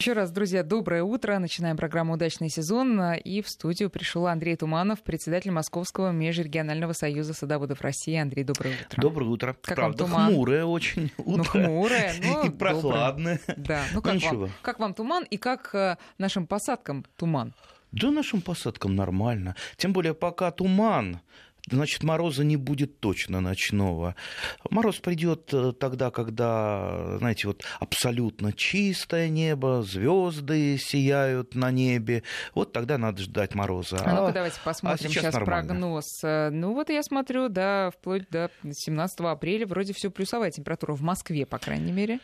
Еще раз, друзья, доброе утро. Начинаем программу «Удачный сезон». И в студию пришел Андрей Туманов, председатель Московского межрегионального союза садоводов России. Андрей, доброе утро. Доброе утро. Как Правда, вам туман? хмурое очень утро. Ну, хмурое, но И прохладное. доброе. Да, ну Ну, как, ничего. вам, как вам туман и как э, нашим посадкам туман? Да нашим посадкам нормально. Тем более, пока туман, значит, мороза не будет точно ночного. Мороз придет э, тогда, когда, знаете, вот абсолютно чистое небо, звезды сияют на небе. Вот тогда надо ждать мороза. А, ну-ка, давайте посмотрим сейчас сейчас, нормально. прогноз. Э, Ну вот я смотрю, да, вплоть до 17 апреля вроде все плюсовая температура в Москве, по крайней мере.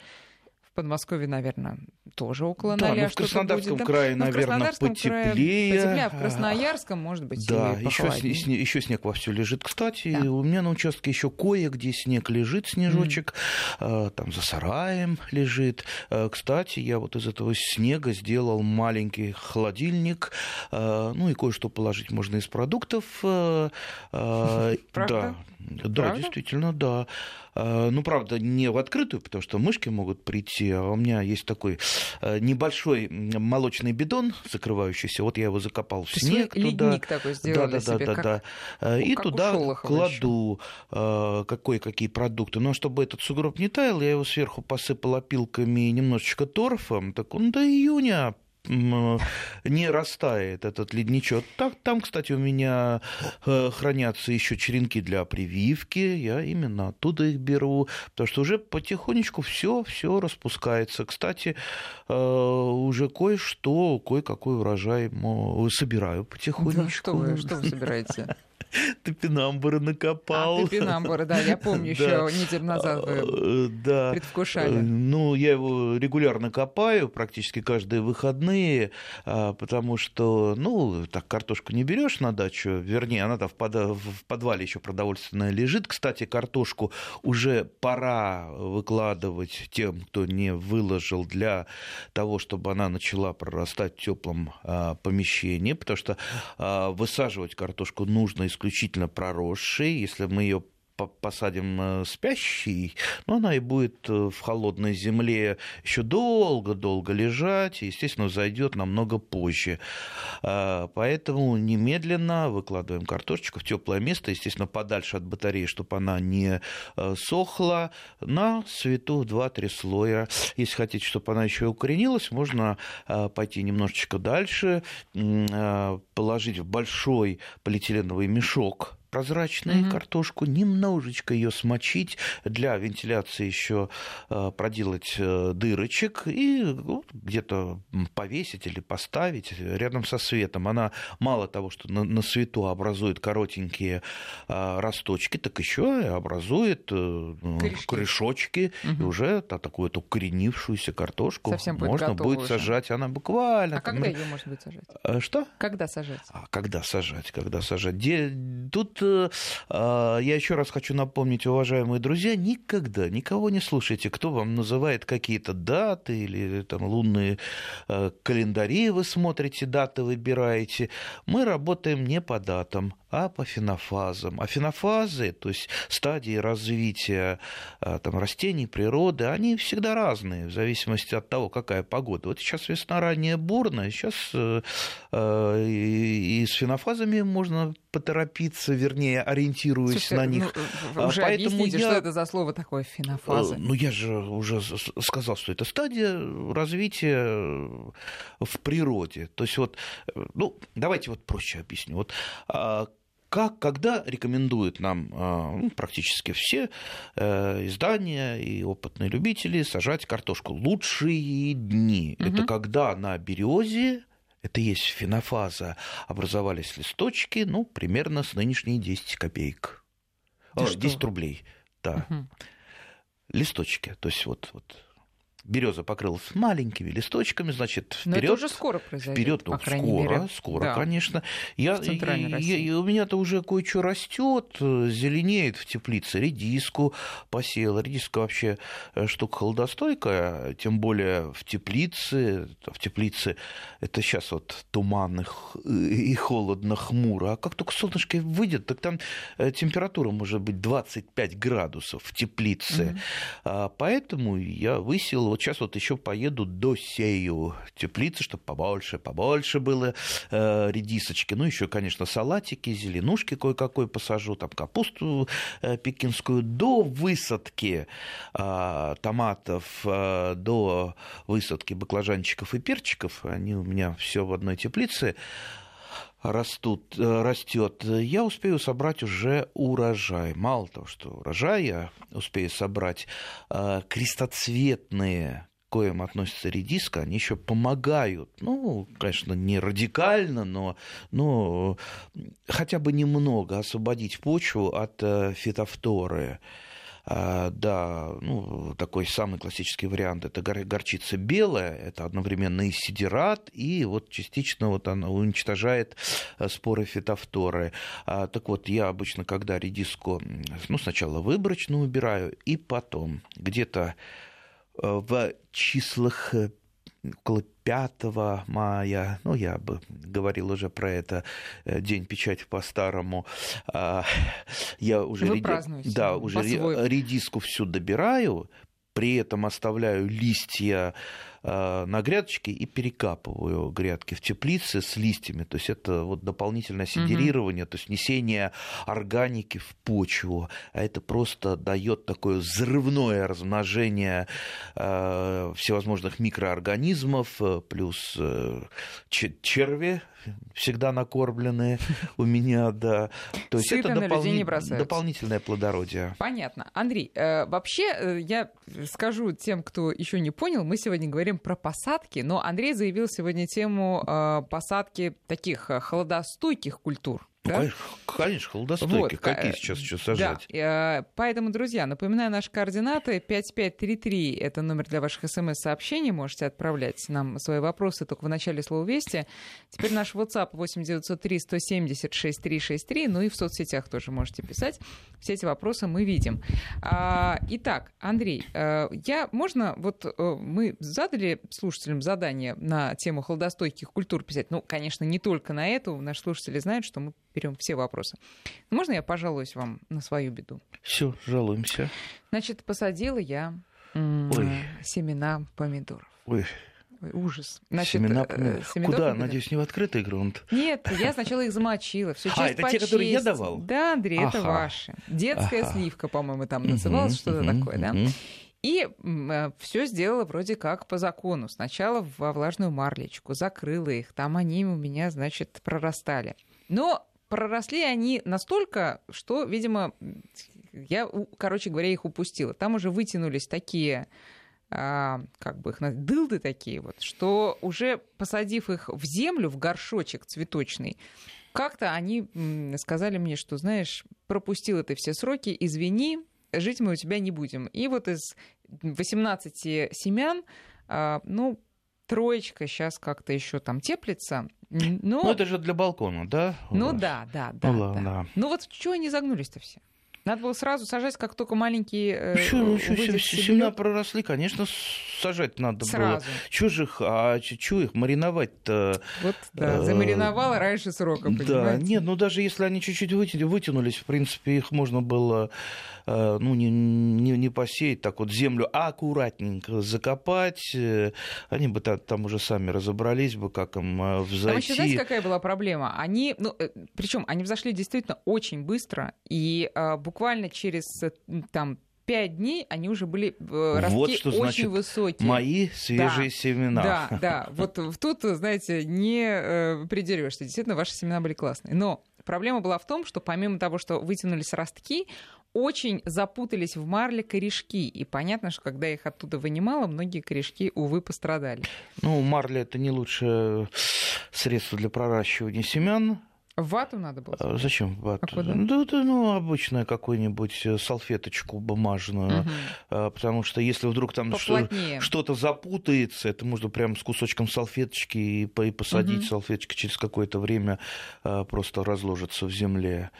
Подмосковье, наверное, тоже около Да, ноля ну, в Краснодарском будет, крае, Ну, в наверное, Краснодарском крае потеплее. потеплее, а в Красноярском, может быть, Да, еще, сне- еще снег вовсю лежит. Кстати, Да. у меня на участке еще кое-где снег лежит, снежочек, э, там за сараем лежит. Э, Кстати, я вот из этого снега сделал маленький холодильник, э, ну и кое-что положить можно из продуктов. Правда? Да, да, Правда? действительно, да. Э, Ну, правда, не в открытую, потому что мышки могут прийти, а у меня есть такой э, небольшой молочный бидон закрывающийся, вот я его закопал в То есть снег вы туда. ледник такой сделали да, да, себе, да, да, да. И как туда кладу э, какие продукты. Но чтобы этот сугроб не таял, я его сверху посыпал опилками и немножечко торфом. Так он до июня не растает этот ледничок. Так, там, кстати, у меня э, хранятся еще черенки для прививки. Я именно оттуда их беру, потому что уже потихонечку все, все распускается. Кстати, э, уже кое-что, кое-какой урожай собираю Да, потихонечку. что, вы, что вы собираете? Топинамбура накопал. А, топинамбура, да, я помню, еще неделю назад вы Э, Да. Э, предвкушали. Ну, я его регулярно копаю, практически каждые выходные, а, потому что, ну, так картошку не берешь на дачу, вернее, она там в пода- в подвале еще продовольственная лежит. Кстати, картошку уже пора выкладывать тем, кто не выложил для того, чтобы она начала прорастать в теплом а, помещении, потому что а, высаживать картошку нужно исключительно проросшей. Если мы ее посадим э, спящий, но она и будет э, в холодной земле еще долго-долго лежать, и, естественно, зайдет намного позже. А, Поэтому немедленно выкладываем картошечку в теплое место, естественно, подальше от батареи, чтобы она не э, сохла, на свету 2-3 слоя. Если хотите, чтобы она еще укоренилась, можно пойти немножечко дальше, положить в большой полиэтиленовый мешок прозрачную Мгм. картошку, немножечко ее смочить, для вентиляции еще э, проделать э, дырочек и ну, где-то повесить или поставить рядом со светом. Она мало того, что на, на свету образует коротенькие э, росточки, так еще и образует ну, Корешки. корешочки, и Мгм. уже та- такую эту укоренившуюся картошку Совсем будет можно будет уже. сажать. Она буквально... А там, когда ее можно будет сажать? Что? Когда сажать? А когда сажать, когда сажать? Де- Тут э, а, я еще раз хочу напомнить, уважаемые друзья, никогда никого не слушайте, кто вам называет какие-то даты или там лунные э, календари, вы смотрите, даты выбираете. Мы работаем не по датам, а по фенофазам. А фенофазы, то есть стадии развития э, там, растений, природы, они всегда разные в зависимости от того, какая погода. Вот сейчас весна ранее бурная, сейчас э, э, и, с фенофазами можно поторопиться, вернее, ориентируясь Слушайте, на них. ну, А уже поэтому объясните, я- что это за слово такое фенофаза. Э, Ну, я же уже сказал, что это стадия развития в природе. То есть вот, ну, давайте вот проще объясню. Вот а, как, когда рекомендуют нам а, ну, практически все э, издания и опытные любители сажать картошку? Лучшие дни. Мгм. Это когда на березе это есть фенофаза, образовались листочки, ну, примерно с нынешней 10 копеек. Что 10 вы. рублей, да Мгм. листочки. То есть вот, вот береза покрылась маленькими листочками, значит, Но это вперед. уже скоро произойдет, Вперед, ну, скоро, мере. скоро, Да. конечно. Я, и- и у меня-то уже кое-что растет, зеленеет в теплице. Редиску посеял. Редиска вообще э, штука холодостойкая, тем более в теплице. В теплице это сейчас вот туманно х- и холодно, хмуро. А как только солнышко выйдет, так там э, температура может быть 25 градусов в теплице. А, Поэтому я высел вот сейчас вот еще поеду до сею теплицы, чтобы побольше, побольше было э, редисочки. Ну, еще, конечно, салатики, зеленушки кое-какой посажу, там капусту э, пекинскую. До высадки э, томатов, э, до высадки баклажанчиков и перчиков, они у меня все в одной теплице, растут, э, растет, я успею собрать уже урожай. Мало того, что урожай я успею собрать, э, крестоцветные коим относится редиска, они еще помогают. Ну, конечно, не радикально, но, но хотя бы немного освободить почву от э, фитофторы. А, да, ну, такой самый классический вариант это горчица белая, это одновременно и сидират, и вот частично вот она уничтожает э, споры фитофторы. А, так вот, я обычно, когда редиску, ну, сначала выборочно убираю, и потом где-то э, в числах около 5 мая, ну, я бы говорил уже про это, э, День печати по-старому, а, я уже, Вы реди... да, уже редиску всю добираю, при этом оставляю листья на грядочке и перекапываю грядки в теплице с листьями. То есть это вот дополнительное сидерирование, угу. то есть несение органики в почву. А это просто дает такое взрывное размножение э, всевозможных микроорганизмов, э, плюс черви всегда накормленные у меня, да. То есть это допол... дополнительное плодородие. Понятно. Андрей, э, вообще э, я скажу тем, кто еще не понял, мы сегодня говорим про посадки, но Андрей заявил сегодня тему э, посадки таких холодостойких культур. Ну, да? конечно, конечно, холодостойкие. Вот, Какие сейчас что сажать? Да. Э, поэтому, друзья, напоминаю наши координаты. 5533 – это номер для ваших смс-сообщений. Можете отправлять нам свои вопросы только в начале слова «Вести». Теперь наш WhatsApp 8903 170 6363. Ну и в соцсетях тоже можете писать. Все эти вопросы мы видим. А, итак, Андрей, э, я, можно, вот э, мы задали слушателям задание на тему холодостойких культур писать. Ну, конечно, не только на эту. Наши слушатели знают, что мы берем все вопросы. Можно я пожалуюсь вам на свою беду? Все, жалуемся. Значит, посадила я Ой. семена помидоров. Ой. Ой, ужас. Значит, семена э, помидоров. Куда? Помидоров. Надеюсь, не в открытый грунт. Нет, я сначала их замочила. Все а, это почесть. те, которые я давал? Да, Андрей, ага. это ваши. Детская ага. сливка, по-моему, там называлась, угу, что-то угу, такое, да? И э, все сделала вроде как по закону. Сначала во влажную марлечку, закрыла их, там они у меня, значит, прорастали. Но проросли они настолько, что, видимо, я, короче говоря, их упустила. Там уже вытянулись такие а, как бы их дылды такие вот, что уже посадив их в землю, в горшочек цветочный, как-то они сказали мне, что, знаешь, пропустил ты все сроки, извини, жить мы у тебя не будем. И вот из 18 семян, а, ну, троечка сейчас как-то еще там теплится. Но... Ну, это же для балкона, да? Ну да, да, да. Ну, ладно. да. ну вот чего они загнулись-то все? Надо было сразу сажать, как только маленькие... Э, ну, что, ну, семена проросли, конечно, сажать надо сразу. было. Чего же их, а чего их мариновать-то? Вот, да, э, замариновала раньше срока, понимаете? Да, нет, ну даже если они чуть-чуть вытянулись, в принципе, их можно было Э, ну, не, не, не посеять так вот землю, а аккуратненько закопать. Э, они бы там, там уже сами разобрались бы, как им э, взойти. Там еще знаете, какая была проблема? Они, ну, причем они взошли действительно очень быстро, и а, буквально через там пять дней они уже были э, ростки вот что очень значит высокие. Мои свежие да, семена. Да, да. Вот тут, знаете, не э, придерешься. Действительно, ваши семена были классные. Но проблема была в том, что помимо того, что вытянулись ростки, очень запутались в марле корешки. И понятно, что когда их оттуда вынимала, многие корешки, увы, пострадали. Ну, марля это не лучшее средство для проращивания семян. Вату надо было? А, зачем вату? А да, да, ну, обычную какую-нибудь э, салфеточку бумажную. Угу. Потому что если вдруг там что-то запутается, это можно прям с кусочком салфеточки и посадить. Угу. Салфеточка через какое-то время а, просто разложится в земле.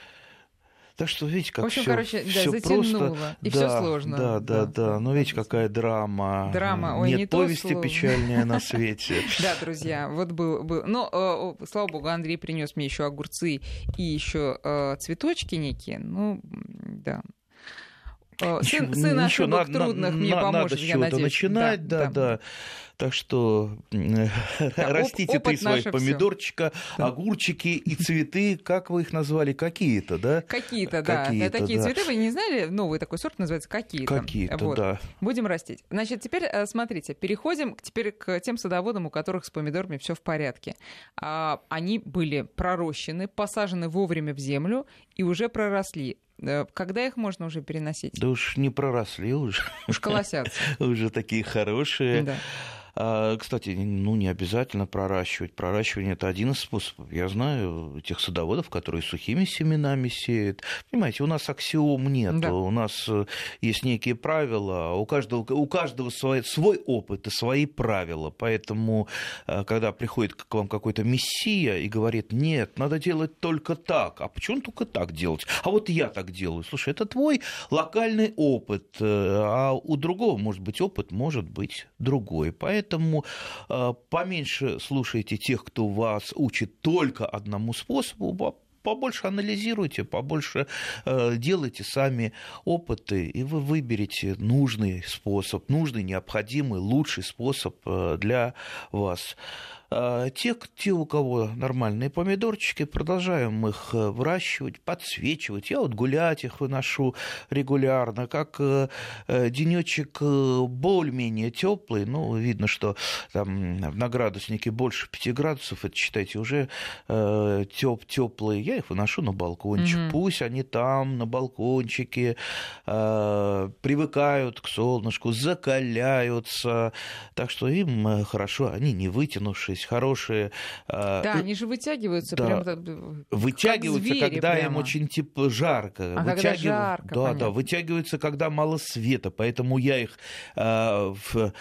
Так что, видите, как все короче, да, просто. И да, все сложно. Да, да, да. да. Но видите, какая драма. Драма. Ой, Нет не повести то печальнее на свете. Да, друзья, вот был, был. Но, слава богу, Андрей принес мне еще огурцы и еще э, цветочки некие. Ну, да. Сын, ничего, сын ошибок надо, трудных мне надо, поможет, надо с чего-то начинать, да, да. да. Так что да, растите ты свои помидорчика, всё. огурчики и цветы, как вы их назвали, какие-то, да? Какие-то, да. Какие такие да. цветы вы не знали? Новый такой сорт называется какие-то. Какие-то, вот. да. Будем растить. Значит, теперь э, смотрите, переходим теперь к тем садоводам, у которых с помидорами все в порядке. А, они были пророщены, посажены вовремя в землю и уже проросли. Э, когда их можно уже переносить? Да уж не проросли уже. Уж колосятся. Уже такие хорошие. Да. А, кстати, ну не обязательно проращивать. Проращивание это один из способов. Я знаю тех садоводов, которые сухими семенами сеют. Понимаете, у нас аксиом нет. Да. У нас э, есть некие правила. У каждого, у каждого свой, свой опыт и свои правила. Поэтому, э, когда приходит к вам какой-то мессия и говорит, нет, надо делать только так. А почему только так делать? А вот я так делаю. Слушай, это твой локальный опыт. Э, а у другого, может быть, опыт может быть другой. Поэтому Поэтому э, поменьше слушайте тех, кто вас учит только одному способу, побольше анализируйте, побольше э, делайте сами опыты, и вы выберете нужный способ, нужный, необходимый, лучший способ э, для вас. А, те, те, у кого нормальные помидорчики, продолжаем их э, выращивать, подсвечивать. Я вот гулять их выношу регулярно, как э, э, денечек более-менее теплый. Ну, видно, что там на градуснике больше 5 градусов, это, считайте, уже теп теплые. Я их выношу на балкончик. Угу. Пусть они там, на балкончике, привыкают к солнышку, закаляются. Так что им хорошо, они не вытянувшись есть хорошие... А, да, они же вытягиваются да, прям... Вытягиваются, звери когда прямо. им очень типа жарко. А Вытягив... когда жарко, Да, понятно. да, вытягиваются, когда мало света, поэтому я их, а, в...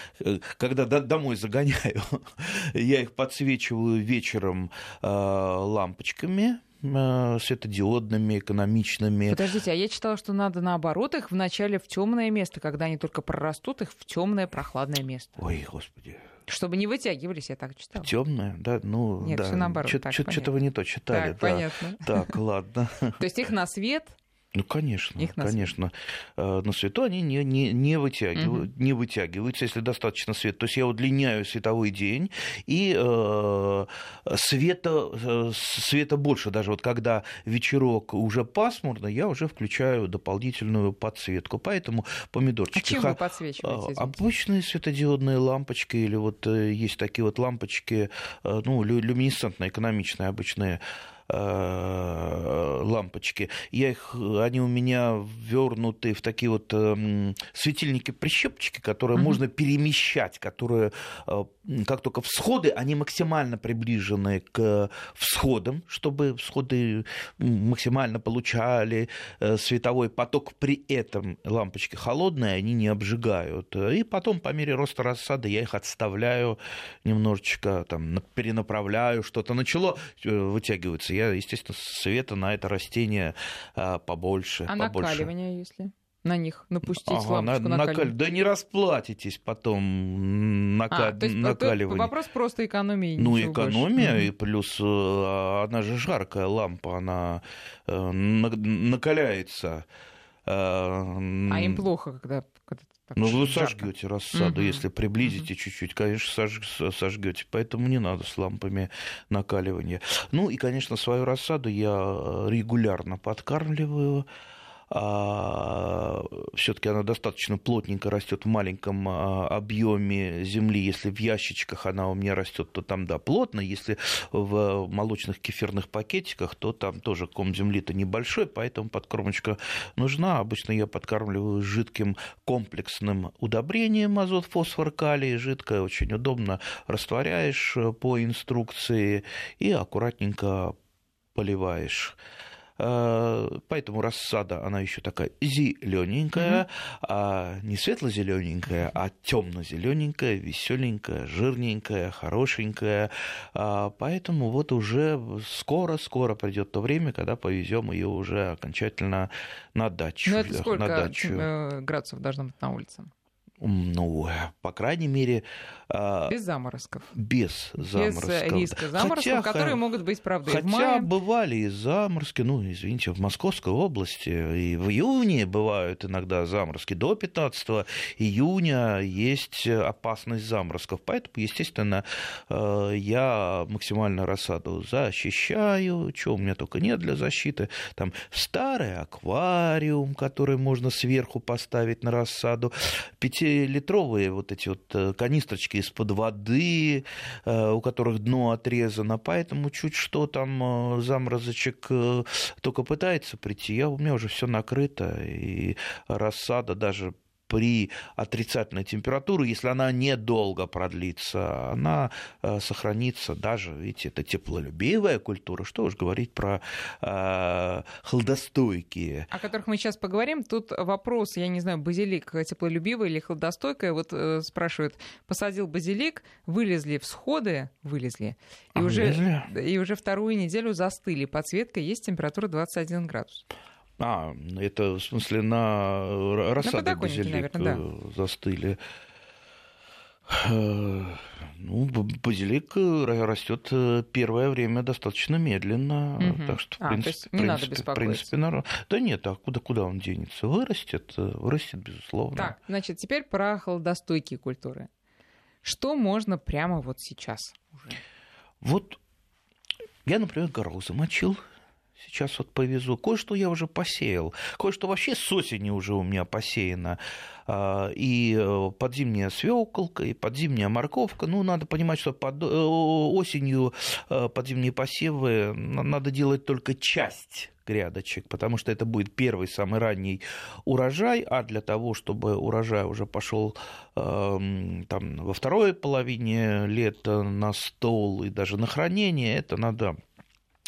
когда домой загоняю, я их подсвечиваю вечером а, лампочками, светодиодными, экономичными. Подождите, а я читала, что надо наоборот их вначале в темное место, когда они только прорастут, их в темное прохладное место. Ой, господи. Чтобы не вытягивались, я так читала. Темная, да, ну Нет, да. все наоборот. Что-то вы не то читали. Так, да. понятно. Так, ладно. То есть их на свет ну, конечно, Их конечно. Э, на свету они не, не, не, вытягивают, угу. не вытягиваются, если достаточно света. То есть я удлиняю световой день, и э, света, э, света больше. Даже вот когда вечерок уже пасмурно, я уже включаю дополнительную подсветку. Поэтому помидорчики... А чем вы подсвечиваете? А, обычные светодиодные лампочки, или вот э, есть такие вот лампочки, ну, люминесцентные, экономичные, обычные Э, лампочки. Я их, они у меня вернуты в такие вот эм, светильники-прищепочки, которые можно перемещать, которые э, как только всходы, они максимально приближены к всходам, чтобы всходы максимально получали э, световой поток. При этом лампочки холодные, они не обжигают. И потом по мере роста рассады я их отставляю немножечко, там, перенаправляю, что-то начало вытягиваться я, естественно, света на это растение а, побольше. А побольше. накаливание, если? На них напустить ага, лампочку на, накаль... Да не расплатитесь потом нака... а, то есть накаливание. Вопрос просто экономии. Ну, экономия, больше. и плюс э, она же жаркая лампа, она э, накаляется. Э, а им плохо, когда, когда ну, вы сожгете рассаду, угу. если приблизите угу. чуть-чуть, конечно, сож, сожгете. Поэтому не надо с лампами накаливания. Ну и, конечно, свою рассаду я регулярно подкармливаю. А, все-таки она достаточно плотненько растет в маленьком а, объеме земли. Если в ящичках она у меня растет, то там да, плотно. Если в молочных кефирных пакетиках, то там тоже ком земли-то небольшой, поэтому подкормочка нужна. Обычно я подкармливаю жидким комплексным удобрением азот, фосфор, калий. Жидкое очень удобно растворяешь по инструкции и аккуратненько поливаешь. Э, поэтому рассада, она еще такая зелененькая, mm-hmm. а не светло-зелененькая, а темно-зелененькая, веселенькая, жирненькая, хорошенькая. А, поэтому вот уже скоро-скоро придет то время, когда повезем ее уже окончательно на дачу. Ну это сколько на дачу. Э, градусов должно быть на улице? Ну, по крайней мере... А, без заморозков. Без заморозков. Без риска заморозков, хотя, которые могут быть, правда, хотя и в мае. бывали и заморозки, ну, извините, в Московской области, и в июне бывают иногда заморозки. До 15 июня есть опасность заморозков. Поэтому, естественно, э, я максимально рассаду защищаю, чего у меня только нет для защиты. Там старый аквариум, который можно сверху поставить на рассаду, пятилитровые вот эти вот э, канистрочки из-под воды, э, у которых дно отрезано, поэтому чуть что там э, заморозочек только пытается прийти, я, у меня уже все накрыто, и рассада даже при отрицательной температуре, если она недолго продлится, она э, сохранится даже, видите, это теплолюбивая культура, что уж говорить про э, холодостойкие. О которых мы сейчас поговорим. Тут вопрос, я не знаю, базилик теплолюбивый или холодостойкая. Вот э, спрашивают, посадил базилик, вылезли всходы, вылезли, и, а уже, и уже вторую неделю застыли. Подсветка есть, температура 21 градус. А, это в смысле на рассаду на базилик наверное, да. Э, застыли. Э, ну, базилик э, растет первое время достаточно медленно, угу. так что, в а, принципе, не принципе, надо в принципе, народ... да нет, а куда, куда он денется? Вырастет, вырастет, безусловно. Так, значит, теперь про холодостойкие культуры. Что можно прямо вот сейчас уже? Вот я, например, горох замочил, Сейчас вот повезу. Кое-что я уже посеял. Кое-что вообще с осени уже у меня посеяно. А, и э, подзимняя свеколка, и подзимняя морковка. Ну, надо понимать, что под э, осенью э, подзимние посевы надо делать только часть грядочек, потому что это будет первый самый ранний урожай, а для того, чтобы урожай уже пошел э, там во второй половине лета на стол и даже на хранение, это надо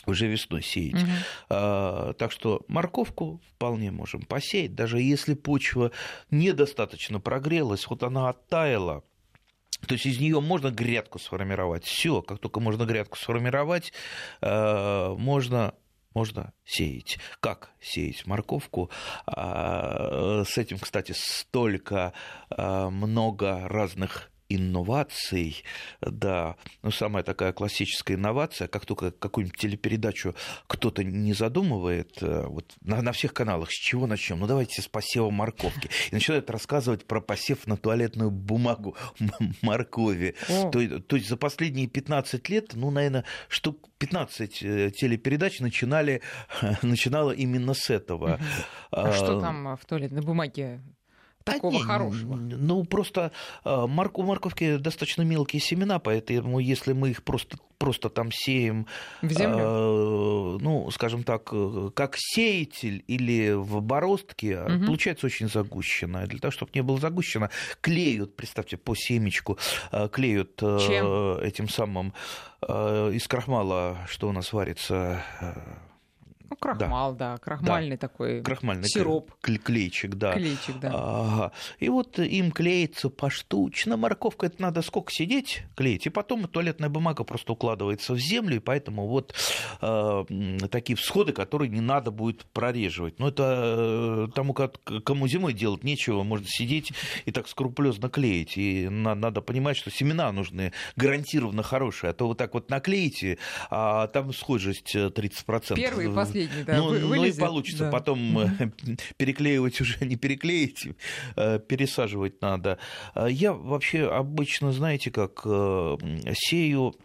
уже весной сеять. Угу. А, так что морковку вполне можем посеять, даже если почва недостаточно прогрелась, вот она оттаяла, то есть из нее можно грядку сформировать. Все, как только можно грядку сформировать, а, можно можно сеять. Как сеять морковку? А, с этим, кстати, столько а, много разных инноваций, да, ну, самая такая классическая инновация, как только какую-нибудь телепередачу кто-то не задумывает, э, вот на, на всех каналах, с чего начнем? Ну, давайте с посева морковки. И начинают рассказывать про посев на туалетную бумагу моркови. То, то есть за последние 15 лет, ну, наверное, штук 15 э, телепередач начинали, начинало именно с этого. А, а что там в туалетной бумаге такого а хорошего? Ну, просто а, морк, у морковки достаточно мелкие семена, поэтому если мы их просто, просто там сеем... В землю? Э, ну, скажем так, как сеятель или в бороздке, угу. получается очень загущено. Для того, чтобы не было загущено, клеют, представьте, по семечку, клеют Чем? этим самым из крахмала, что у нас варится ну, крахмал, да, да крахмальный да. такой крахмальный сироп. Клейчик, да. Клейчик, да. Ага. И вот им клеится поштучно. Морковка это надо сколько сидеть, клеить. И потом туалетная бумага просто укладывается в землю, и поэтому вот э, такие всходы, которые не надо будет прореживать. Но это э, тому, кому зимой делать нечего, можно сидеть и так скрупулезно клеить. И надо понимать, что семена нужны гарантированно хорошие, а то вот так вот наклеите, а там схожесть 30%. Э, Первый последний, да, ну, ну и получится да. потом э, переклеивать уже не переклеить, э, пересаживать надо. А я вообще обычно, знаете, как э, сею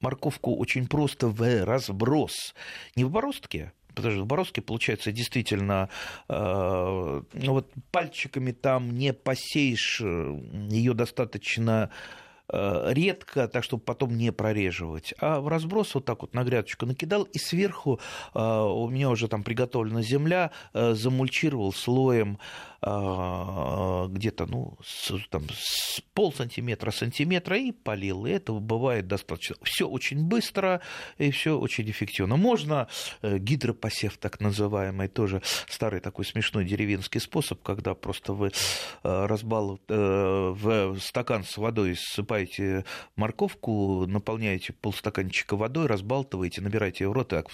морковку очень просто в разброс. Не в бороздке, потому что в бороздке получается действительно ну, вот пальчиками там не посеешь, ее достаточно Э, редко, так чтобы потом не прореживать, а в разброс вот так вот на грядочку накидал, и сверху э, у меня уже там приготовлена земля, э, замульчировал слоем где-то ну, с, там, с пол сантиметра, сантиметра и полил. И этого бывает достаточно. Все очень быстро и все очень эффективно. Можно э, гидропосев, так называемый, тоже старый такой смешной деревенский способ, когда просто вы э, разбал э, в стакан с водой ссыпаете морковку, наполняете полстаканчика водой, разбалтываете, набираете в рот и так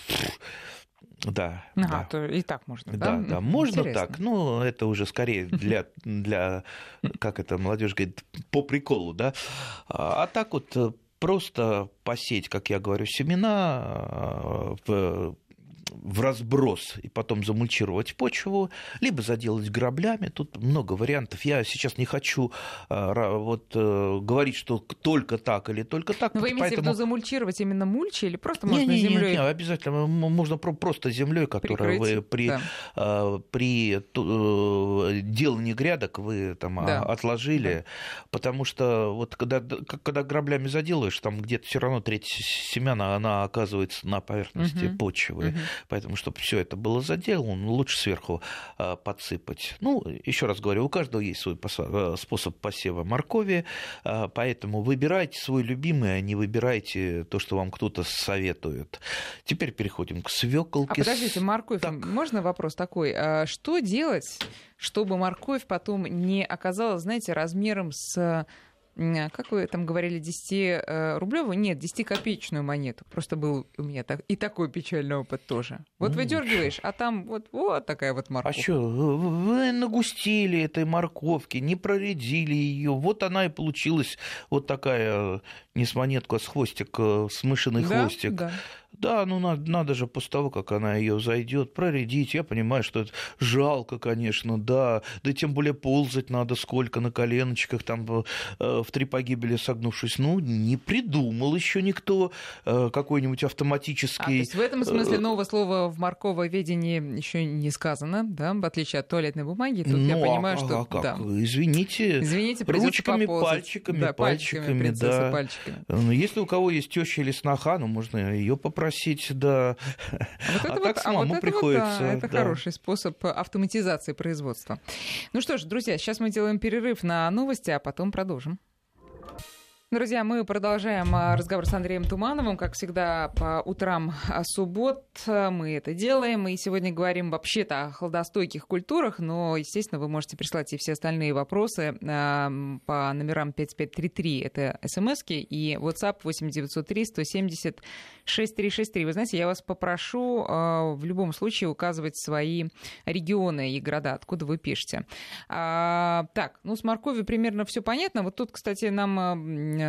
Да. Ага, да. то и так можно, да? Да, да, можно Интересно. так. Ну, это уже скорее для, для как это молодежь говорит, по приколу, да. А, а так вот э, просто посеять, как я говорю, семена в разброс и потом замульчировать почву, либо заделать граблями. Тут много вариантов. Я сейчас не хочу а, вот э, говорить, что только так или только так. Но вы имеете поэтому... в виду замульчировать именно мульчи или просто не, можно не, землей? Не, не, обязательно можно просто землей, которую Прикрыть, вы при, да. а, при э, делании грядок вы там а, Да. отложили, потому что вот когда, когда граблями заделаешь, там где-то все равно треть семян, она оказывается на поверхности Мгм. почвы. Мгм. Поэтому, чтобы все это было заделано, лучше сверху а, подсыпать. Ну, еще раз говорю, у каждого есть свой э, способ посева моркови, а, поэтому выбирайте свой любимый, а не выбирайте то, что вам кто-то советует. Теперь переходим к свеколке. А подождите, морковь, Так. можно вопрос такой? А Что делать, чтобы морковь потом не оказалась, знаете, размером с как вы там говорили, 10-рублевую? Нет, 10-копеечную монету. Просто был у меня так, и такой печальный опыт тоже. Вот выдергиваешь, а там вот, вот такая вот А морковь. что, вы нагустили этой морковки, не проредили ее. Вот она и получилась вот такая, не с монетку, а с хвостик, э, с мышиный да, хвостик. да. Да, ну надо, надо же после того, как она ее зайдет, проредить. Я понимаю, что это жалко, конечно, да. Да тем более ползать надо сколько на коленочках, там э, в три погибели согнувшись. Ну, не придумал еще никто э, какой-нибудь А, то автоматический. есть в этом смысле э, нового слова в моркововедении еще не сказано, да, в отличие от туалетной бумаги. Тут я Ну, а- понимаю, а что... как? да. Извините, Извините, ручками, пальчиками, да, пальчиками, принцесса, да. пальчиками. Ну, Если у кого есть теща или сноха, ну, можно ее попросить, да. А Вот А это так вот, с а вот это вот, приходится, да, это да. хороший способ автоматизации производства. Ну что ж, друзья, сейчас мы делаем перерыв на новости, а потом продолжим. Друзья, мы продолжаем а, разговор с Андреем Тумановым. Как всегда, по утрам а, суббот мы это делаем. И сегодня говорим вообще-то о холодостойких культурах, но, естественно, вы можете прислать и все остальные вопросы а, по номерам 5533, это смски, и WhatsApp 8903 170 6363. Вы знаете, я вас попрошу в любом случае указывать свои регионы и города, откуда вы пишете. Так, ну с морковью примерно все понятно. Вот тут, кстати, нам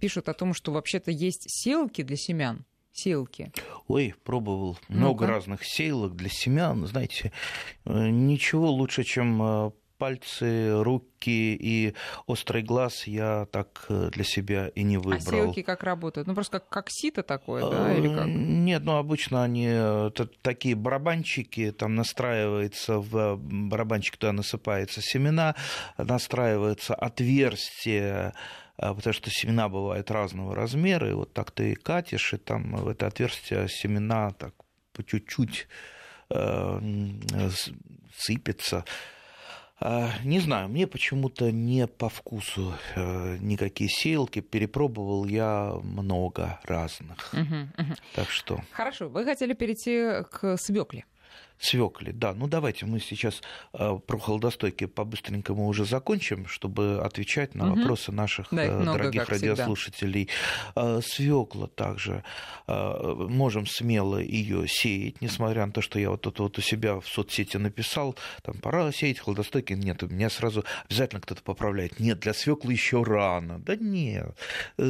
пишут о том, что вообще-то есть селки для семян. Селки. Ой, пробовал много Ну-ка. разных сейлок для семян. Знаете, э, ничего лучше, чем э, пальцы, руки и острый глаз я так э, для себя и не А выбрал. селки как работают? Ну просто как, как сито такое, да? Или как? Нет, ну обычно они такие барабанчики, там настраивается в барабанчик, туда насыпается семена, настраивается отверстие, потому что семена бывают разного размера, и вот так ты катишь, и там в это отверстие семена так по чуть-чуть э, сыпется. А, Не знаю, мне почему-то не по вкусу э, никакие сеялки. Перепробовал я много разных. Мгм, мгм. Так что Хорошо, вы хотели перейти к свекле. Свекли, да. Ну давайте мы сейчас э, про холодостойки по-быстренькому уже закончим, чтобы отвечать на Мгм. вопросы наших Да, э, много, дорогих всегда. радиослушателей. Э, Свекла также э, можем смело ее сеять, несмотря на то, что я вот тут вот у себя в соцсети написал, там пора сеять холодостойки. Нет, у меня сразу обязательно кто-то поправляет. Нет, для свеклы еще рано. Да нет.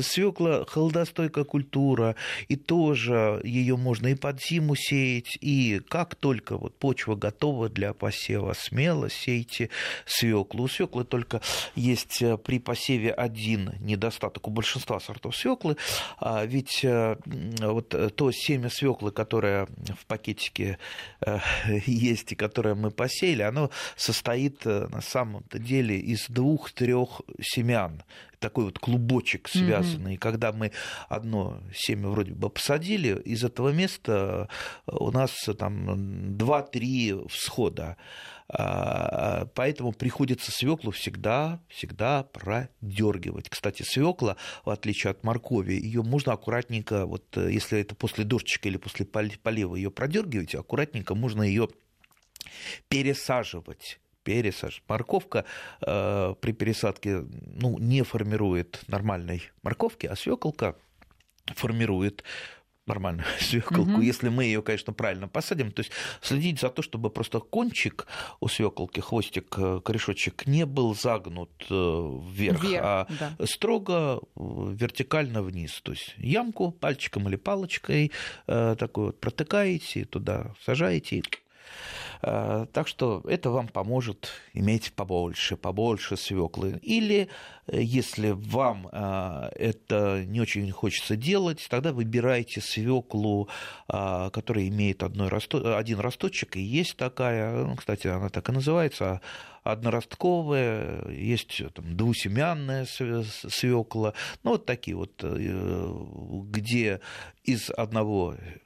Свекла холодостойкая культура, и тоже ее можно и под зиму сеять, и как только вот почва готова для посева, смело сейте свеклу. У свеклы только есть э, при посеве один недостаток у большинства сортов свеклы, а ведь э, вот э, то семя свеклы, которое в пакетике есть и которое мы посеяли, оно состоит на самом-то деле из двух-трех семян такой вот клубочек связанный. И когда мы одно семя вроде бы посадили, из этого места у нас там 2-3 всхода. А, Поэтому приходится свеклу всегда, всегда продергивать. Кстати, свекла, в отличие от моркови, ее можно аккуратненько, вот э, если это после дождичка или после пол- полива ее продергиваете, аккуратненько можно ее пересаживать пересаж. Морковка э, при пересадке ну, не формирует нормальной морковки, а свеколка формирует нормальную свеколку, угу. если мы ее, конечно, правильно посадим. То есть следить за то, чтобы просто кончик у свеколки, хвостик, э, корешочек не был загнут э, вверх, вверх а да. строго вертикально вниз. То есть ямку пальчиком или палочкой такой вот протыкаете, туда сажаете Э, так что это вам поможет иметь побольше, побольше свеклы. Или э, если вам э, это не очень хочется делать, тогда выбирайте свеклу, которая имеет одной один росточек, и есть такая, ну, кстати, она так и называется, одноростковая, есть там, двусемянная свекла, ну вот такие вот, где из одного Э,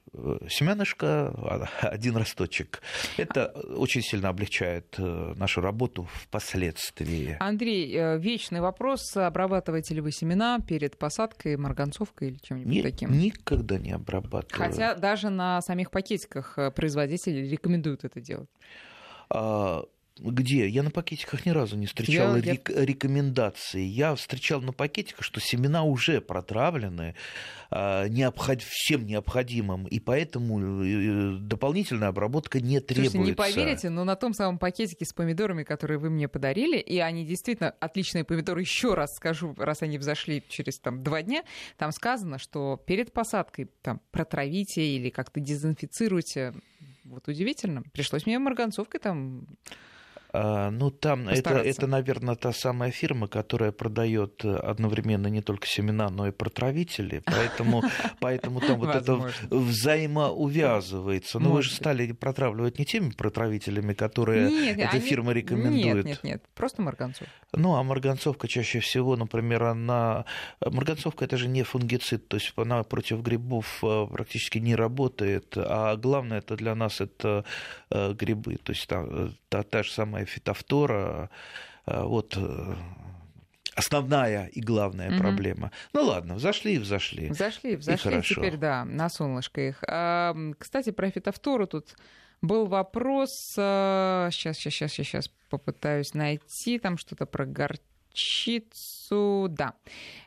семянышко, а, один росточек. Это очень сильно облегчает э, нашу работу впоследствии. Андрей, э, вечный вопрос. Обрабатываете ли вы семена перед посадкой, марганцовкой или чем-нибудь Нет, таким? Никогда не обрабатываю. Хотя даже на самих пакетиках производители рекомендуют это делать. А, где? Я на пакетиках ни разу не встречал я, рек- я... рекомендации. Я встречал на пакетиках, что семена уже протравлены а, необход... всем необходимым, и поэтому э, дополнительная обработка не требуется. Слушайте, не поверите, но на том самом пакетике с помидорами, которые вы мне подарили, и они действительно отличные помидоры, еще раз скажу, раз они взошли через там, два дня, там сказано, что перед посадкой там, протравите или как-то дезинфицируйте. Вот удивительно. Пришлось мне марганцовкой там ну, там это, это, наверное, та самая фирма, которая продает одновременно не только семена, но и протравители, поэтому, поэтому там вот это взаимоувязывается. Но вы же стали протравливать не теми протравителями, которые эта фирма рекомендует. Нет, нет, нет, просто марганцовка. Ну, а марганцовка чаще всего, например, она... Марганцовка это же не фунгицид, то есть она против грибов э, практически не работает, а главное это для нас это э, грибы, то есть та, э, та, та же самая фитофтора, вот основная и главная угу. проблема. Ну ладно, взошли и взошли. Взошли, взошли, и теперь, да, на солнышко их. А, кстати, про фитофтору тут был вопрос, сейчас, сейчас, сейчас, сейчас попытаюсь найти, там что-то про горчицу, да.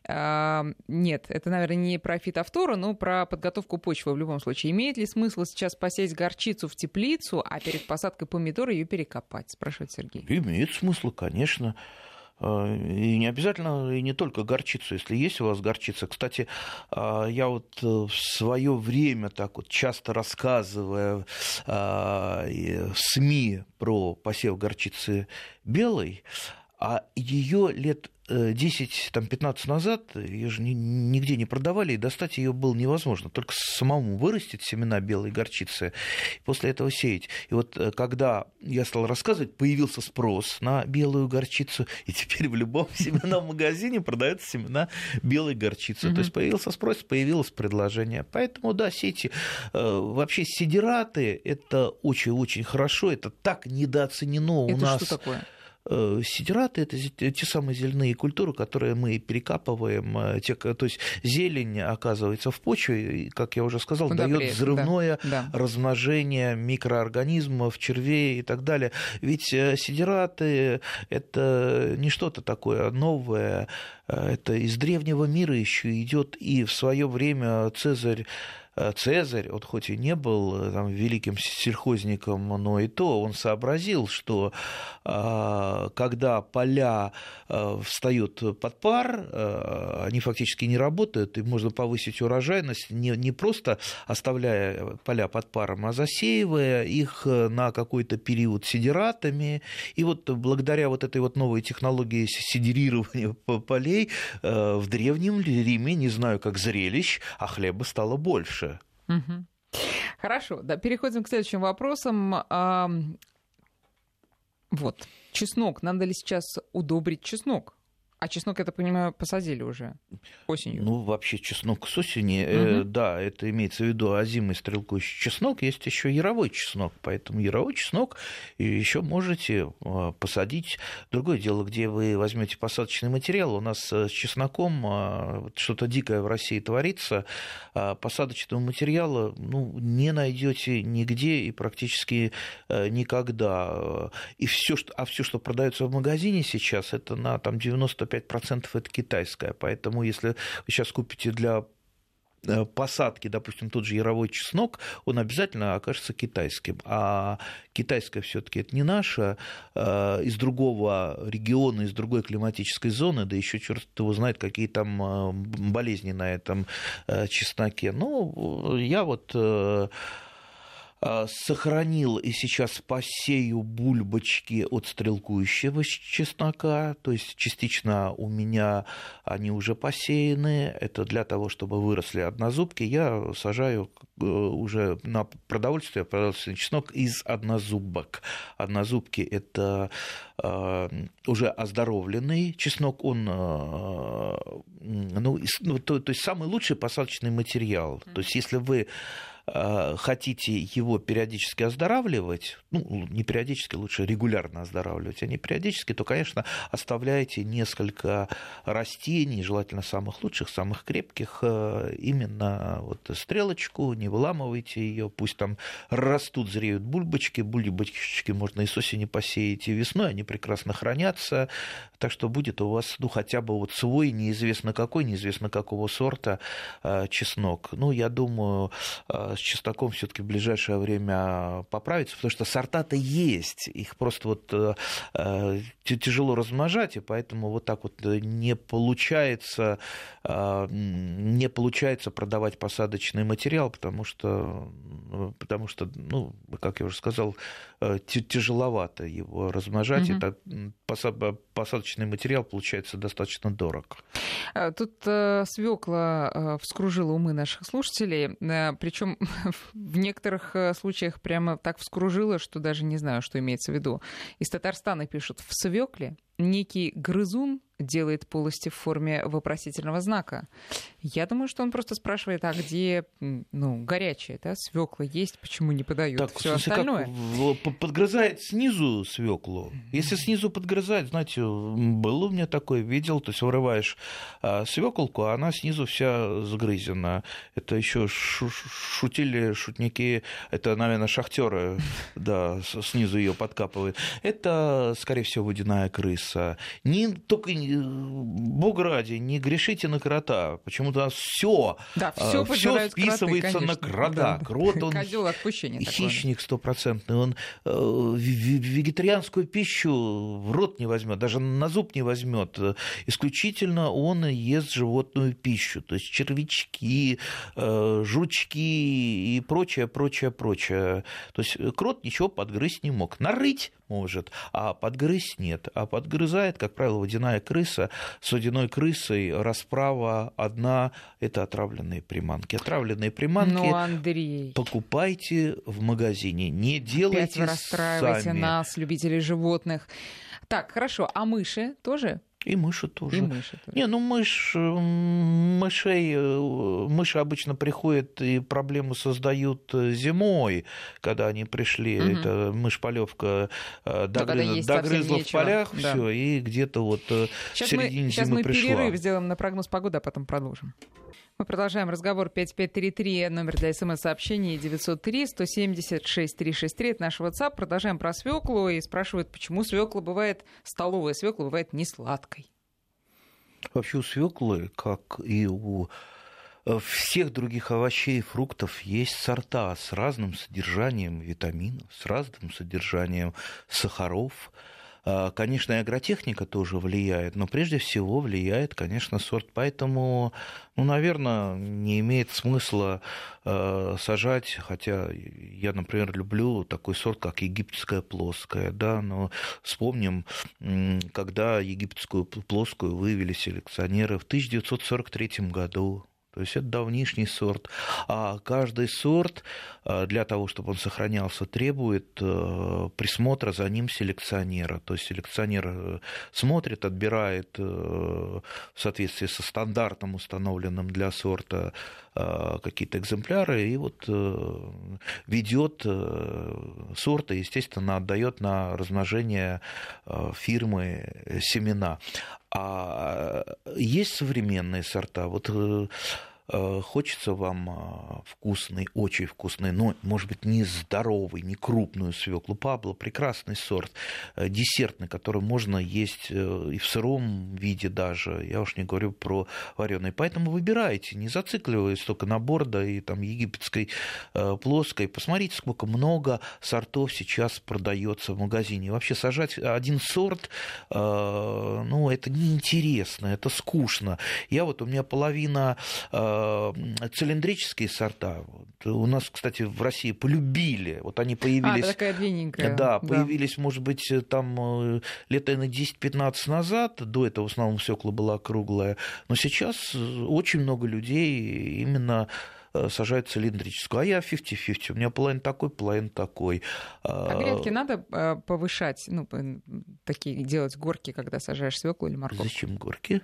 А, нет, это, наверное, не про фитофтору, но про подготовку почвы в любом случае. Имеет ли смысл сейчас посеять горчицу в теплицу, а перед посадкой помидора ее перекопать, спрашивает Сергей. Имеет смысл, конечно. А, и не обязательно, и не только горчицу, если есть у вас горчица. Кстати, а, я вот э, в свое время так вот часто рассказывая а, в СМИ про посев горчицы белой, а ее лет 10-15 э, назад ее же нигде не продавали, и достать ее было невозможно. Только самому вырастить семена белой горчицы, и после этого сеять. И вот э, когда я стал рассказывать, появился спрос на белую горчицу, и теперь в любом семенном магазине продаются семена белой горчицы. То есть появился спрос, появилось предложение. Поэтому, да, сети, э, вообще сидираты, это очень-очень хорошо, это так недооценено это у нас. Что такое? Э, сидираты – это те самые зеленые культуры, которые мы перекапываем. Э, те, то есть зелень оказывается в почве, и, как я уже сказал, дает взрывное да, да. размножение микроорганизмов, червей и так далее. Ведь э, сидираты – это не что-то такое новое, это из древнего мира еще идет, и в свое время Цезарь Э, Цезарь, вот хоть и не был э, там, великим сельхозником, но и то он сообразил, что э, когда поля встают под пар, они фактически не работают, и можно повысить урожайность не, не просто оставляя поля под паром, а засеивая их на какой-то период сидератами. И вот благодаря вот этой вот новой технологии сидерирования полей в Древнем Риме, не знаю, как зрелищ, а хлеба стало больше. Хорошо, да, переходим к следующим вопросам. Вот, чеснок. Надо ли сейчас удобрить чеснок? А чеснок, я так понимаю, посадили уже осенью. Ну, вообще чеснок с осени, угу. э, да, это имеется в виду озимый стрелкующий чеснок, есть еще яровой чеснок, поэтому яровой чеснок еще можете э, посадить. Другое дело, где вы возьмете посадочный материал, у нас с чесноком э, что-то дикое в России творится, э, посадочного материала ну, не найдете нигде и практически э, никогда. И все, что, а все, что продается в магазине сейчас, это на там, 95% это китайская. Поэтому если вы сейчас купите для посадки, допустим, тот же яровой чеснок, он обязательно окажется китайским. А китайское все-таки это не наше, из другого региона, из другой климатической зоны, да еще черт его знает, какие там болезни на этом чесноке. Ну, я вот сохранил и сейчас посею бульбочки от стрелкующего чеснока, то есть частично у меня они уже посеяны, это для того, чтобы выросли однозубки, я сажаю э, уже на продовольствие, продовольственный чеснок из однозубок. Однозубки – это э, уже оздоровленный чеснок, он э, ну, ну, то, то есть самый лучший посадочный материал. То есть если вы хотите его периодически оздоравливать, ну, не периодически, лучше регулярно оздоравливать, а не периодически, то, конечно, оставляйте несколько растений, желательно самых лучших, самых крепких, э, именно вот стрелочку, не выламывайте ее, пусть там растут, зреют бульбочки, бульбочки можно и с осени посеять, и весной, они прекрасно хранятся, так что будет у вас, ну, хотя бы вот свой, неизвестно какой, неизвестно какого сорта э, чеснок. Ну, я думаю, с чесноком все-таки в ближайшее время поправится, потому что сорта-то есть, их просто вот э, э, тяжело размножать, и поэтому вот так вот не получается, э, не получается продавать посадочный материал, потому что, потому что, ну, как я уже сказал, тяжеловато его размножать, угу. и так посадочный материал получается достаточно дорог. Тут свекла вскружила умы наших слушателей, причем в некоторых э, случаях прямо так вскружило, что даже не знаю, что имеется в виду. Из Татарстана пишут «в свекле некий грызун делает полости в форме вопросительного знака. Я думаю, что он просто спрашивает, а где ну, горячее, да, свекла есть, почему не подают так, все остальное? Как подгрызает снизу свеклу. Если снизу подгрызает, знаете, было у меня такое, видел, то есть вырываешь а, свеколку, а она снизу вся загрызена. Это еще шутили шутники, это, наверное, шахтеры, да, снизу ее подкапывают. Это, скорее всего, водяная крыса. Не только Бог ради, не грешите на крота. Почему-то все, да, все, все списывается кроты, на крота. Да. Крот, он хищник стопроцентный. Он э, вегетарианскую пищу в рот не возьмет, даже на зуб не возьмет. Исключительно он ест животную пищу, то есть червячки, э, жучки и прочее, прочее, прочее. То есть крот ничего подгрызть не мог. Нарыть может, а подгрызть нет. А подгрызает, как правило, водяная крыса. С водяной крысой расправа одна – это отравленные приманки. Отравленные приманки ну, Андрей. покупайте в магазине, не делайте Опять вы расстраиваете сами. нас, любителей животных. Так, хорошо, а мыши тоже? И мыши тоже. И мыши тоже. Не, ну мышь, мышей, э, мыши обычно приходят и проблему создают э, зимой, когда они пришли. Угу. Это мышь-полевка э, догрыз, догрызла в полях, да. все, и где-то вот сейчас в середине мы, сейчас мы пришла. перерыв сделаем на прогноз погоды, а потом продолжим. Мы продолжаем разговор 5533, номер для смс-сообщений 903-170-6363, это наш WhatsApp. Продолжаем про свеклу и спрашивают, почему свекла бывает, столовая свекла бывает не сладкой. Вообще у свеклы, как и у э, всех других овощей и фруктов есть сорта с разным содержанием витаминов, с разным содержанием сахаров, конечно, и агротехника тоже влияет, но прежде всего влияет, конечно, сорт. Поэтому, ну, наверное, не имеет смысла а, сажать, хотя я, например, люблю такой сорт, как египетская плоская, да, но вспомним, когда египетскую плоскую вывели селекционеры в 1943 году, то есть это давнишний сорт. А каждый сорт э, для того, чтобы он сохранялся, требует э, присмотра за ним селекционера. То есть селекционер э, смотрит, отбирает в соответствии со стандартом, установленным для сорта, какие-то экземпляры и вот ведет сорт и, естественно, отдает на размножение фирмы семена. А есть современные сорта. Вот хочется вам вкусный, очень вкусный, но, может быть, не здоровый, не крупную свеклу. Пабло прекрасный сорт, десертный, который можно есть и в сыром виде даже. Я уж не говорю про вареный. Поэтому выбирайте, не зацикливаясь только на бордо и там египетской плоской. Посмотрите, сколько много сортов сейчас продается в магазине. Вообще сажать один сорт, ну, это неинтересно, это скучно. Я вот, у меня половина э, цилиндрические сорта. У нас, кстати, в России полюбили. Вот они появились... А, такая длинненькая. Да, появились, да. может быть, там э, лет, наверное, 10-15 назад. До этого в основном свекла была круглая. Но сейчас очень много людей именно э, сажают цилиндрическую. А я 50-50. У меня половина такой, половина такой. А грядки надо э, повышать, ну, такие делать горки, когда сажаешь свеклу или морковку? Зачем горки?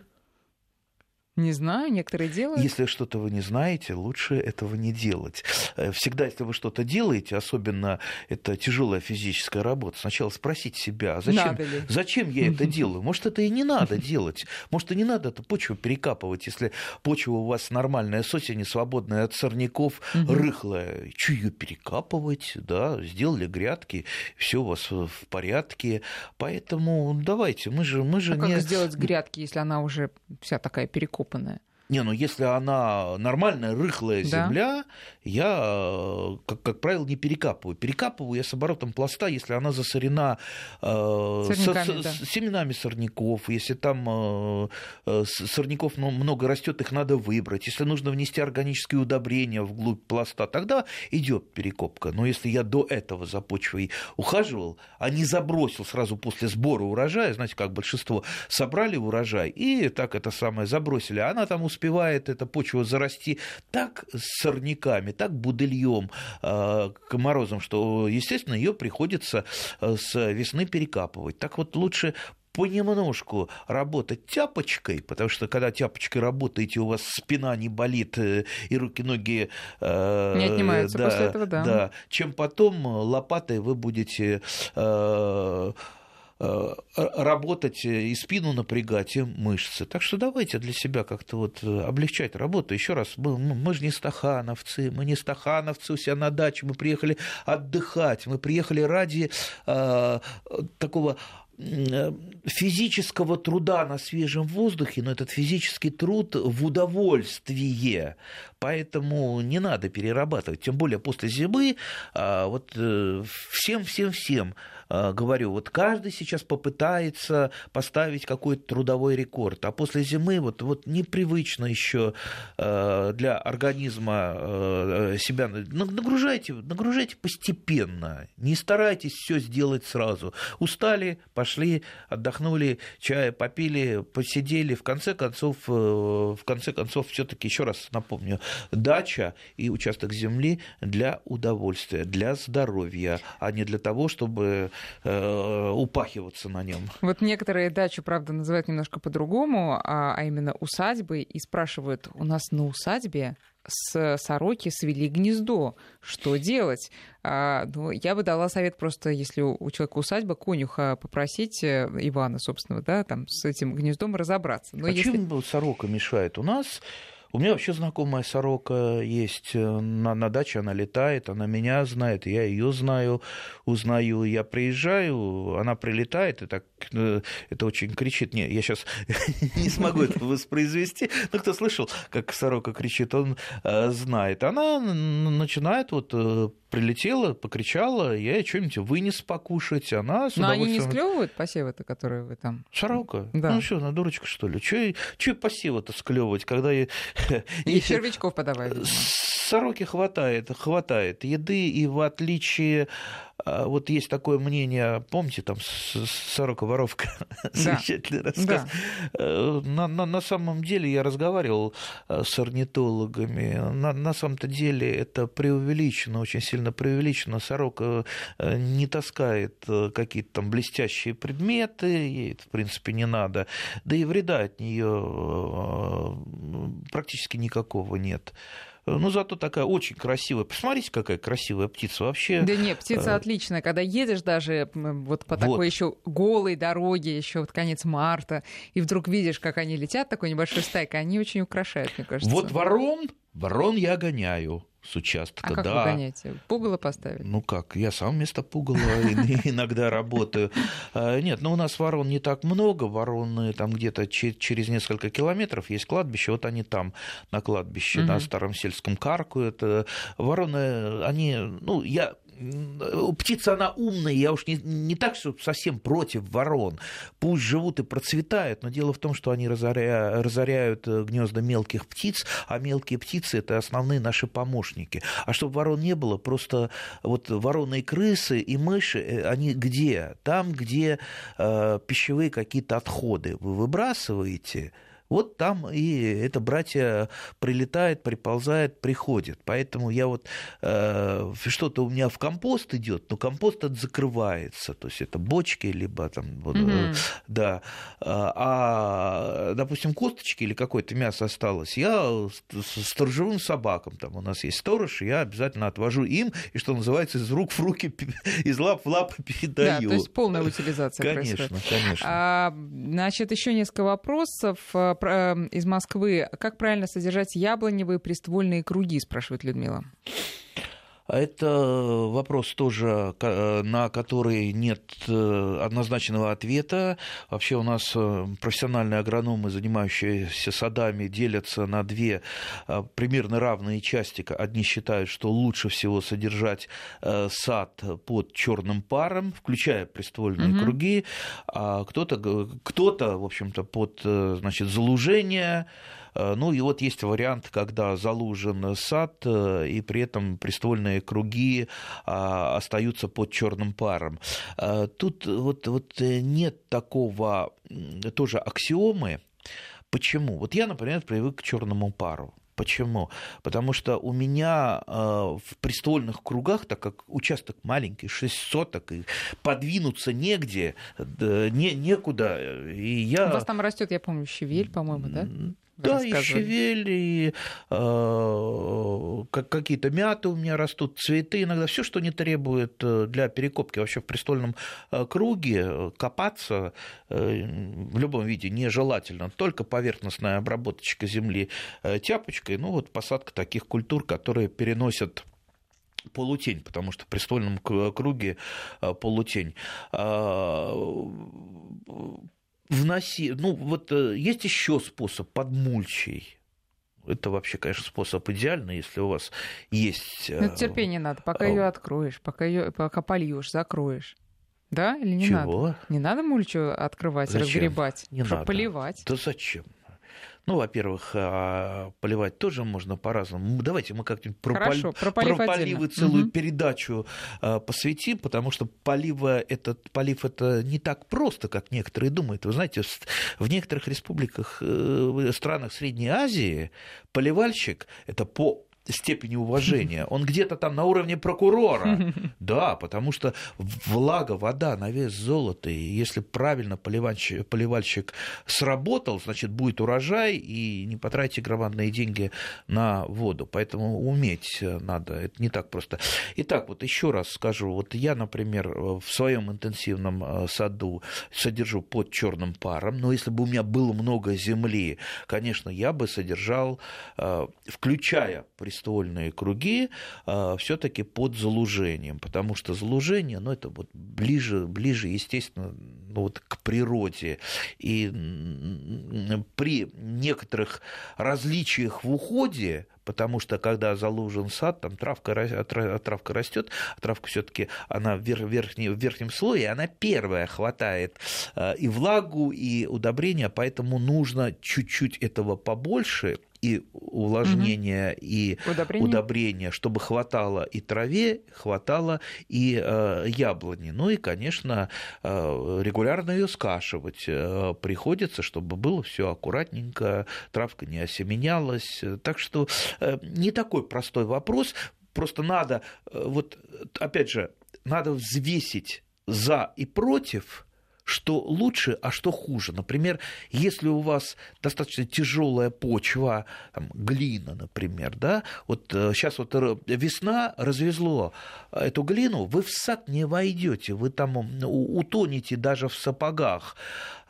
Не знаю, некоторые делают. Если что-то вы не знаете, лучше этого не делать. Э, всегда, если вы что-то делаете, особенно это тяжелая физическая работа, сначала спросите себя, а зачем, зачем я это делаю? Может, это и не надо делать. Может, и не надо эту почву перекапывать, если почва у вас нормальная, сосень, свободная от сорняков, рыхлая. Ее перекапывать? Да, сделали грядки, все у вас в порядке. Поэтому давайте, мы же, мы же а не... Как сделать грядки, если она уже вся такая перекопанная? выкопанная. Не, ну если она нормальная, рыхлая да. земля, я, как, как правило, не перекапываю. Перекапываю я с оборотом пласта, если она засорена э, с, да. с семенами сорняков, если там э, э сорняков ну, много растет, их надо выбрать. Если нужно внести органические удобрения вглубь пласта, тогда идет перекопка. Но если я до этого за почвой ухаживал, а не забросил сразу после сбора урожая, знаете, как большинство, собрали урожай и так это самое забросили, она там успела успевает эта почва зарасти так с сорняками, так будыльем э, к морозам, что, естественно, ее приходится э, с весны перекапывать. Так вот лучше понемножку работать тяпочкой, потому что когда тяпочкой работаете, у вас спина не болит э, и руки-ноги... Не отнимаются да, после этого, да. да. Чем потом лопатой вы будете Э, работать и спину напрягать, и мышцы. Так что давайте для себя как-то вот э, облегчать работу. Еще раз, мы, мы же не стахановцы, мы не стахановцы у себя на даче, мы приехали отдыхать, мы приехали ради э, такого э, физического труда на свежем воздухе, но этот физический труд в удовольствие. Поэтому не надо перерабатывать. Тем более после зимы вот всем-всем-всем Э, говорю, вот каждый сейчас попытается поставить какой-то трудовой рекорд, а после зимы вот, вот непривычно еще э, для организма э, себя нагружайте, нагружайте постепенно, не старайтесь все сделать сразу. Устали, пошли, отдохнули, чая попили, посидели, в конце концов, в конце концов, все-таки еще раз напомню, дача и участок земли для удовольствия, для здоровья, а не для того, чтобы э, упахиваться на нем. Вот некоторые дачу, правда, называют немножко по-другому, а, а именно усадьбы, и спрашивают, у нас на усадьбе с сороки свели гнездо. Что делать? А, ну, я бы дала совет просто, если у человека усадьба, конюха попросить э, Ивана, собственно, да, там с этим гнездом разобраться. Но а если... чем сорока мешает? У нас у меня вообще знакомая сорока есть э, на, на даче, она летает, она меня знает, я ее знаю, узнаю. Я приезжаю, она прилетает, и так это очень кричит. Не, я сейчас не смогу это воспроизвести, но кто слышал, как сорока кричит, он э, знает. Она начинает вот прилетела, покричала, я ей что-нибудь вынес покушать, она с Но они не склевывают посевы-то, которые вы там... Сорока? Да. Ну что, она дурочка, что ли? Че посевы-то склевывать, когда... И червячков подавать. Сороки хватает, хватает еды, и в отличие вот есть такое мнение, помните, там «Сорока воровка», да. замечательный рассказ. Да. Э, на, на, на самом деле я разговаривал э, с орнитологами, на, на самом-то деле это преувеличено, очень сильно преувеличено. Сорока э, не таскает какие-то там блестящие предметы, ей это, в принципе, не надо, да и вреда от нее практически никакого нет. Ну, зато такая очень красивая. Посмотрите, какая красивая птица вообще. Да нет, птица отличная. Когда едешь даже вот по вот. такой еще голой дороге, еще вот конец марта, и вдруг видишь, как они летят, такой небольшой стайкой, они очень украшают, мне кажется. Вот ворон, ворон я гоняю с участка. А как да. вы гоняете? Пугало поставить? Ну как, я сам вместо пугала иногда работаю. А, нет, ну у нас ворон не так много, вороны там где-то через несколько километров есть кладбище, вот они там на кладбище, на Старом Сельском каркают. Вороны, они, ну я птица, она умная, я уж не, не так, что совсем против ворон. Пусть живут и процветают, но дело в том, что они разоря, разоряют э, гнезда мелких птиц, а мелкие птицы – это основные наши помощники. А чтобы ворон не было, просто вот вороны и крысы, и мыши, э, они где? Там, где э, пищевые какие-то отходы вы выбрасываете – вот там и это братья прилетает, приползает, приходит. Поэтому я вот э, что-то у меня в компост идет, но компост этот закрывается. То есть это бочки, либо там, вот, mm-hmm. да. А, допустим, косточки или какое-то мясо осталось, я сторожевым собакам, там у нас есть сторож, я обязательно отвожу им, и что называется, из рук в руки, из лап в лапы передаю. Да, то есть полная утилизация конечно, происходит. Конечно, а, Значит, еще несколько вопросов из Москвы. Как правильно содержать яблоневые приствольные круги, спрашивает Людмила. А это вопрос тоже, на который нет э, однозначного ответа. Вообще у нас э, профессиональные агрономы, занимающиеся садами, делятся на две э, примерно равные части. Одни считают, что лучше всего содержать сад под черным паром, включая приствольные угу. круги, а кто-то, кто-то, в общем-то, под значит, залужение, ну и вот есть вариант, когда залужен сад, э, и при этом приствольные круги а, остаются под черным паром. Э, тут вот, вот нет такого тоже аксиомы. Почему? Вот я, например, привык к черному пару. Почему? Потому что у меня э, в приствольных кругах, так как участок маленький, 6 соток, и подвинуться негде, э, не, некуда. И я... У вас там растет, я помню, щавель, по-моему, да? Да, и щавель, и э, какие-то мяты у меня растут, цветы, иногда все, что не требует э, для перекопки. Вообще в престольном э, круге э, копаться э, в любом виде нежелательно. Только поверхностная обработочка земли тяпочкой, ну вот посадка таких культур, которые переносят полутень, потому что в престольном круге полутень а, вноси... Ну, вот э, есть еще способ под мульчей. Это вообще, конечно, способ идеальный, если у вас есть... Ну, терпение надо, пока ее откроешь, пока ее пока польешь, закроешь. Да или не Чего? надо? Не надо мульчу открывать, зачем? разгребать, не надо. поливать. Да зачем? Ну, во-первых, а, поливать тоже можно по-разному. Давайте мы как-нибудь про, Хорошо, про поливы целую угу. передачу а, посвятим, потому что полива этот, полив это не так просто, как некоторые думают. Вы знаете, в некоторых республиках, э, странах Средней Азии поливальщик это по степени уважения. Он где-то там на уровне прокурора. Да, потому что влага, вода на вес золота. И если правильно поливальщик, поливальщик сработал, значит, будет урожай, и не потратите громадные деньги на воду. Поэтому уметь надо. Это не так просто. Итак, вот еще раз скажу. Вот я, например, в своем интенсивном э, саду содержу под черным паром. Но если бы у меня было много земли, конечно, я бы содержал, э, включая при ствольные круги а, все-таки под залужением, потому что залужение, ну, это вот ближе, ближе, естественно, ну, вот к природе. И при некоторых различиях в уходе потому что когда залужен сад, там травка, травка растет, а травка все-таки она в, верхнем, в верхнем слое, она первая хватает а, и влагу, и удобрения, поэтому нужно чуть-чуть этого побольше, и увлажнения, угу. и удобрения. удобрения, чтобы хватало и траве, хватало и э, яблони. Ну и, конечно, э, регулярно ее скашивать э, приходится, чтобы было все аккуратненько, травка не осеменялась. Так что э, не такой простой вопрос. Просто надо, э, вот опять же, надо взвесить за и против – что лучше, а что хуже. Например, если у вас достаточно тяжелая почва, там, глина, например, да, вот сейчас вот весна развезло эту глину, вы в сад не войдете, вы там утонете даже в сапогах.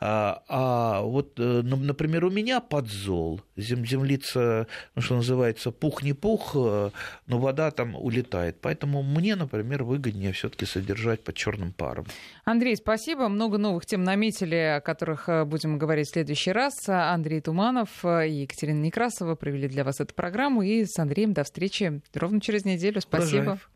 А, а вот, э, например, у меня подзол, зем, землица, ну, что называется, пух не пух, э, но вода там улетает. Поэтому мне, например, выгоднее все-таки содержать под черным паром. Андрей, спасибо. Много новых тем наметили, о которых э, будем говорить в следующий раз. Андрей Туманов и Екатерина Некрасова провели для вас эту программу. И с Андреем до встречи ровно через неделю. Спасибо. Урожаев.